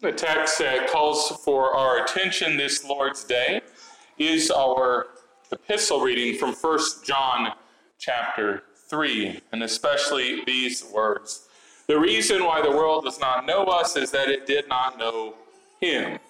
The text that calls for our attention this Lord's Day is our epistle reading from 1 John chapter 3, and especially these words. The reason why the world does not know us is that it did not know him.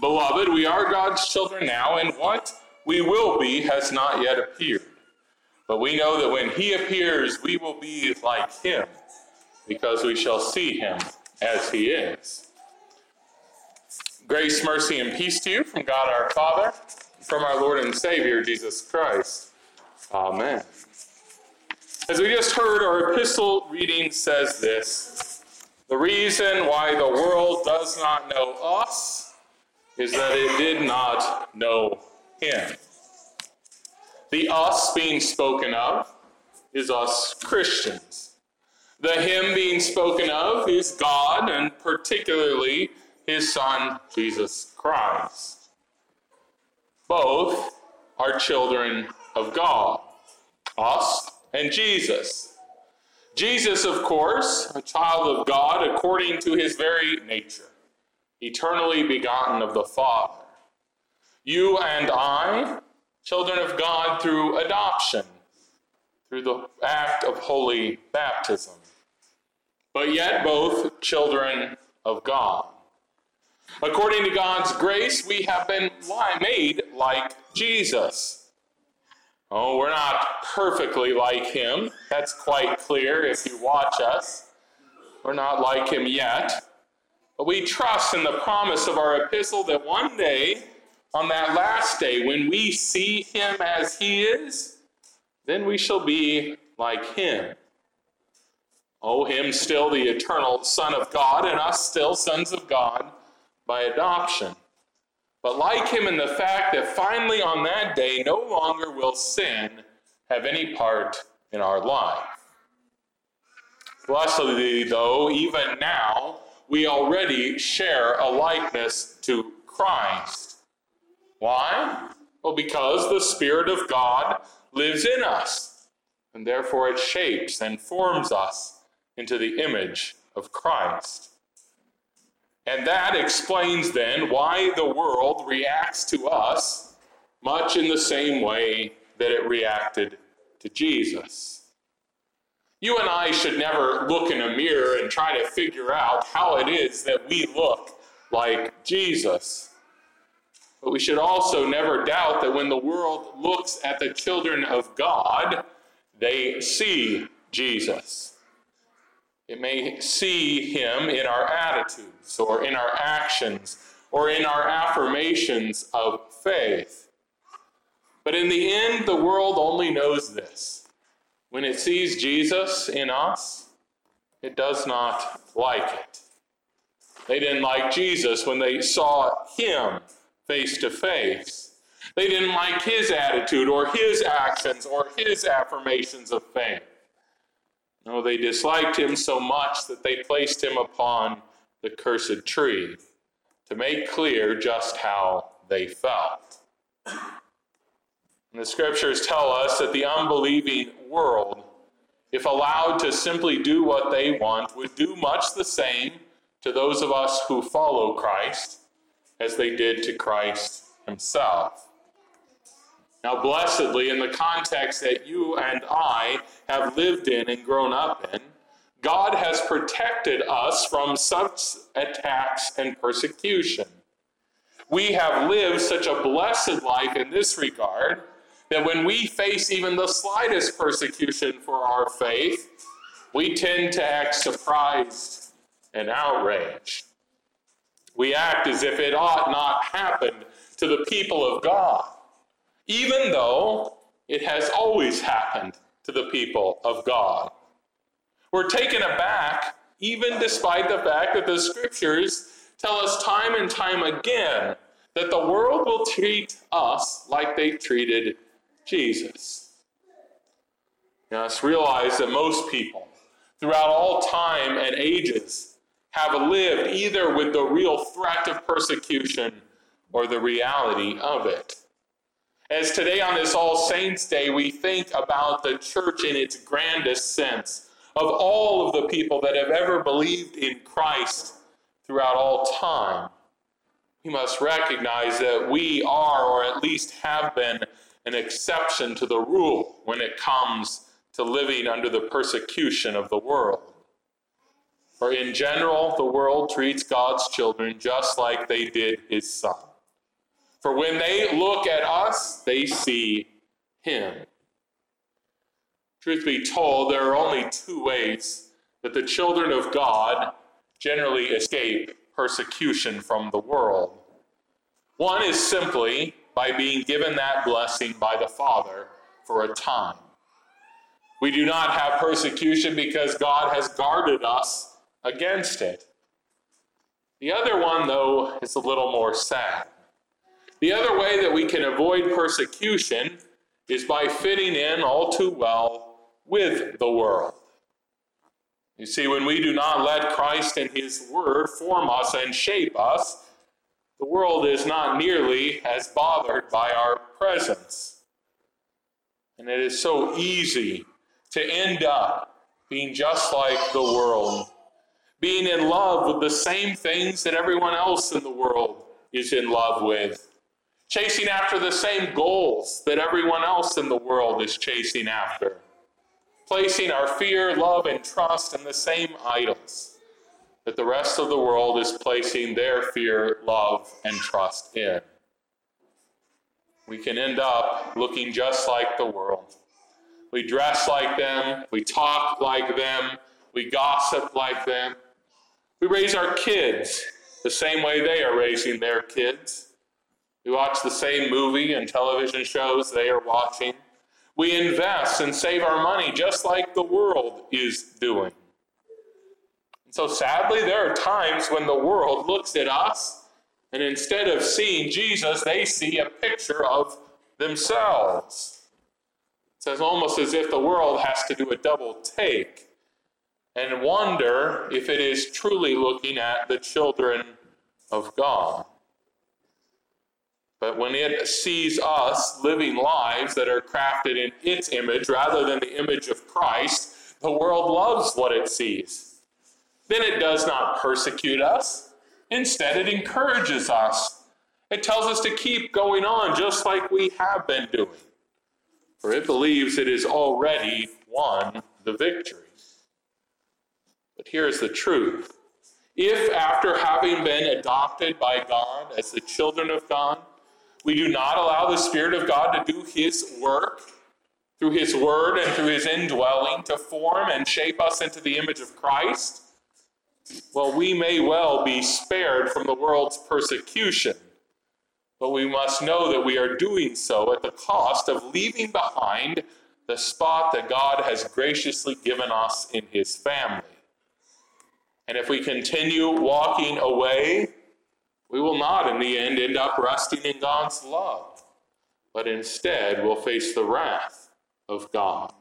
Beloved, we are God's children now, and what we will be has not yet appeared. But we know that when he appears, we will be like him, because we shall see him as he is. Grace, mercy, and peace to you from God our Father, from our Lord and Savior, Jesus Christ. Amen. As we just heard, our epistle reading says this The reason why the world does not know us is that it did not know him. The us being spoken of is us Christians. The him being spoken of is God, and particularly his Son, Jesus Christ. Both are children of God, us and Jesus. Jesus, of course, a child of God according to his very nature, eternally begotten of the Father. You and I, children of God through adoption, through the act of holy baptism, but yet both children of God. According to God's grace, we have been made like Jesus. Oh, we're not perfectly like him. That's quite clear if you watch us. We're not like him yet. But we trust in the promise of our epistle that one day, on that last day, when we see him as he is, then we shall be like him. Oh, him still the eternal Son of God, and us still sons of God by adoption. But like him in the fact that finally on that day, no longer will sin have any part in our life. Blessedly, though, even now, we already share a likeness to Christ. Why? Well, because the Spirit of God lives in us, and therefore it shapes and forms us into the image of Christ. And that explains then why the world reacts to us much in the same way that it reacted to Jesus. You and I should never look in a mirror and try to figure out how it is that we look like Jesus. But we should also never doubt that when the world looks at the children of God, they see Jesus. It may see him in our attitudes or in our actions or in our affirmations of faith. But in the end, the world only knows this. When it sees Jesus in us, it does not like it. They didn't like Jesus when they saw him face to face. They didn't like his attitude or his actions or his affirmations of faith. No, they disliked him so much that they placed him upon the cursed tree to make clear just how they felt. And the scriptures tell us that the unbelieving world, if allowed to simply do what they want, would do much the same to those of us who follow Christ as they did to Christ himself. Now, blessedly, in the context that you and I have lived in and grown up in, God has protected us from such attacks and persecution. We have lived such a blessed life in this regard that when we face even the slightest persecution for our faith, we tend to act surprised and outraged. We act as if it ought not happen to the people of God even though it has always happened to the people of God. We're taken aback, even despite the fact that the scriptures tell us time and time again that the world will treat us like they treated Jesus. Let's realize that most people throughout all time and ages have lived either with the real threat of persecution or the reality of it. As today on this All Saints' Day, we think about the church in its grandest sense of all of the people that have ever believed in Christ throughout all time. We must recognize that we are, or at least have been, an exception to the rule when it comes to living under the persecution of the world. For in general, the world treats God's children just like they did his son. For when they look at us, they see him. Truth be told, there are only two ways that the children of God generally escape persecution from the world. One is simply by being given that blessing by the Father for a time. We do not have persecution because God has guarded us against it. The other one, though, is a little more sad. The other way that we can avoid persecution is by fitting in all too well with the world. You see, when we do not let Christ and His Word form us and shape us, the world is not nearly as bothered by our presence. And it is so easy to end up being just like the world, being in love with the same things that everyone else in the world is in love with, chasing after the same goals that everyone else in the world is chasing after, placing our fear, love, and trust in the same idols that the rest of the world is placing their fear, love, and trust in. We can end up looking just like the world we dress like them. We talk like them. We gossip like them. We raise our kids the same way they are raising their kids. We watch the same movie and television shows they are watching. We invest and save our money just like the world is doing. And so sadly, there are times when the world looks at us and instead of seeing Jesus, they see a picture of themselves. It's almost as if the world has to do a double take and wonder if it is truly looking at the children of God. But when it sees us living lives that are crafted in its image rather than the image of Christ, the world loves what it sees. Then it does not persecute us. Instead, it encourages us. It tells us to keep going on just like we have been doing for it believes it has already won the victory. But here's the truth. If, after having been adopted by God as the children of God, we do not allow the Spirit of God to do His work through His Word and through His indwelling to form and shape us into the image of Christ, well, we may well be spared from the world's persecution but we must know that we are doing so at the cost of leaving behind the spot that God has graciously given us in His family. And if we continue walking away, we will not in the end end up resting in God's love, but instead will face the wrath of God.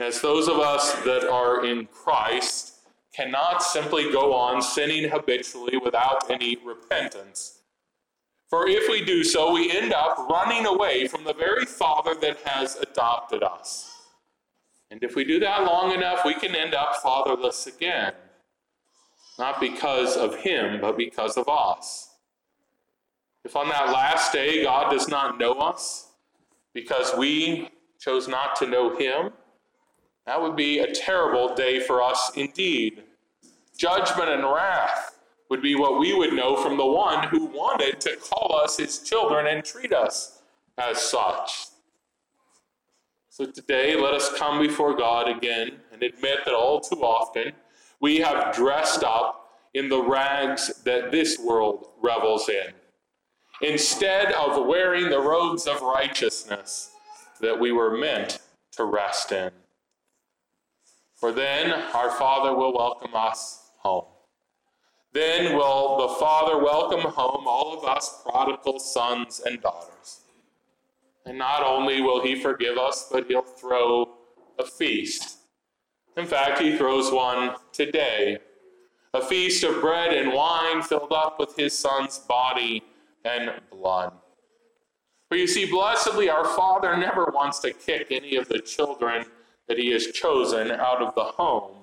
As those of us that are in Christ cannot simply go on sinning habitually without any repentance, for if we do so, we end up running away from the very Father that has adopted us. And if we do that long enough, we can end up fatherless again. Not because of Him, but because of us. If on that last day God does not know us because we chose not to know Him, that would be a terrible day for us indeed. Judgment and wrath would be what we would know from the one who wanted to call us his children and treat us as such. So today, let us come before God again and admit that all too often we have dressed up in the rags that this world revels in, instead of wearing the robes of righteousness that we were meant to rest in. For then our Father will welcome us home. Then will the Father welcome home all of us prodigal sons and daughters. And not only will he forgive us, but he'll throw a feast. In fact, he throws one today a feast of bread and wine filled up with his son's body and blood. For you see, blessedly, our Father never wants to kick any of the children that he has chosen out of the home.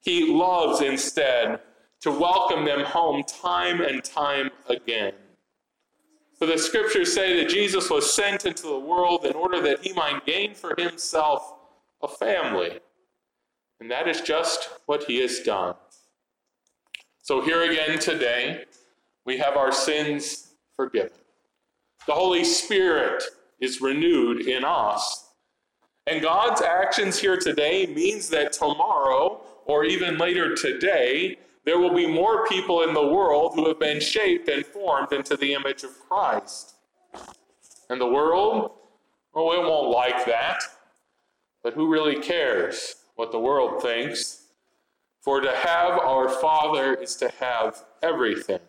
He loves instead to welcome them home time and time again. For the scriptures say that Jesus was sent into the world in order that he might gain for himself a family. And that is just what he has done. So, here again today, we have our sins forgiven. The Holy Spirit is renewed in us. And God's actions here today means that tomorrow, or even later today, there will be more people in the world who have been shaped and formed into the image of Christ. And the world, oh, it won't like that. But who really cares what the world thinks? For to have our Father is to have everything.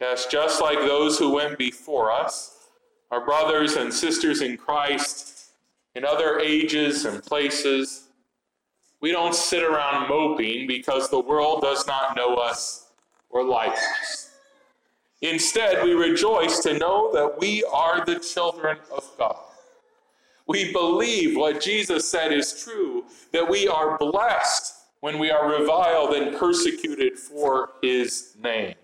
Yes, just like those who went before us, our brothers and sisters in Christ in other ages and places, we don't sit around moping because the world does not know us or like us. Instead, we rejoice to know that we are the children of God. We believe what Jesus said is true, that we are blessed when we are reviled and persecuted for his name.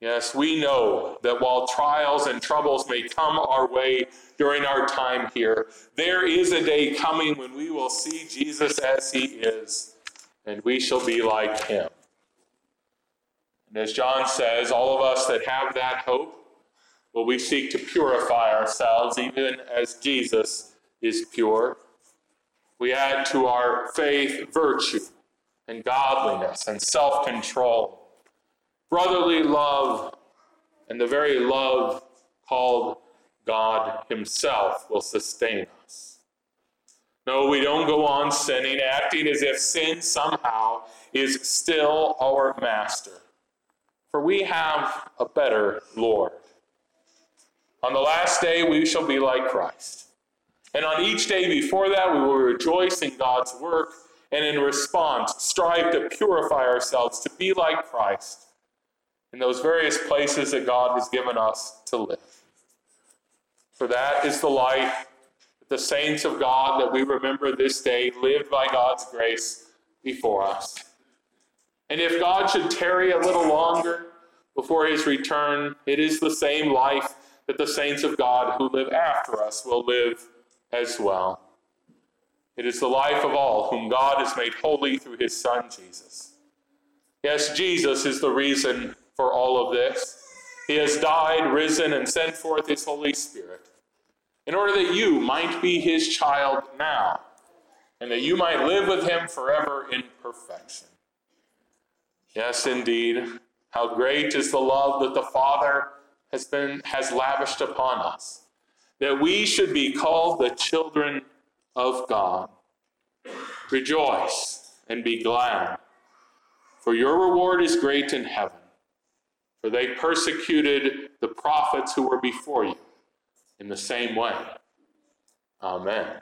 Yes, we know that while trials and troubles may come our way during our time here, there is a day coming when we will see Jesus as he is, and we shall be like him. And as John says, all of us that have that hope, will we seek to purify ourselves even as Jesus is pure. We add to our faith virtue and godliness and self control brotherly love, and the very love called God Himself will sustain us. No, we don't go on sinning, acting as if sin somehow is still our master. For we have a better Lord. On the last day, we shall be like Christ. And on each day before that, we will rejoice in God's work and in response strive to purify ourselves to be like Christ in those various places that God has given us to live. For that is the life that the saints of God that we remember this day lived by God's grace before us. And if God should tarry a little longer before his return, it is the same life that the saints of God who live after us will live as well. It is the life of all whom God has made holy through his Son, Jesus. Yes, Jesus is the reason for all of this. He has died, risen, and sent forth his Holy Spirit in order that you might be his child now and that you might live with him forever in perfection. Yes, indeed. How great is the love that the Father has been has lavished upon us, that we should be called the children of God. Rejoice and be glad, for your reward is great in heaven for they persecuted the prophets who were before you in the same way. Amen.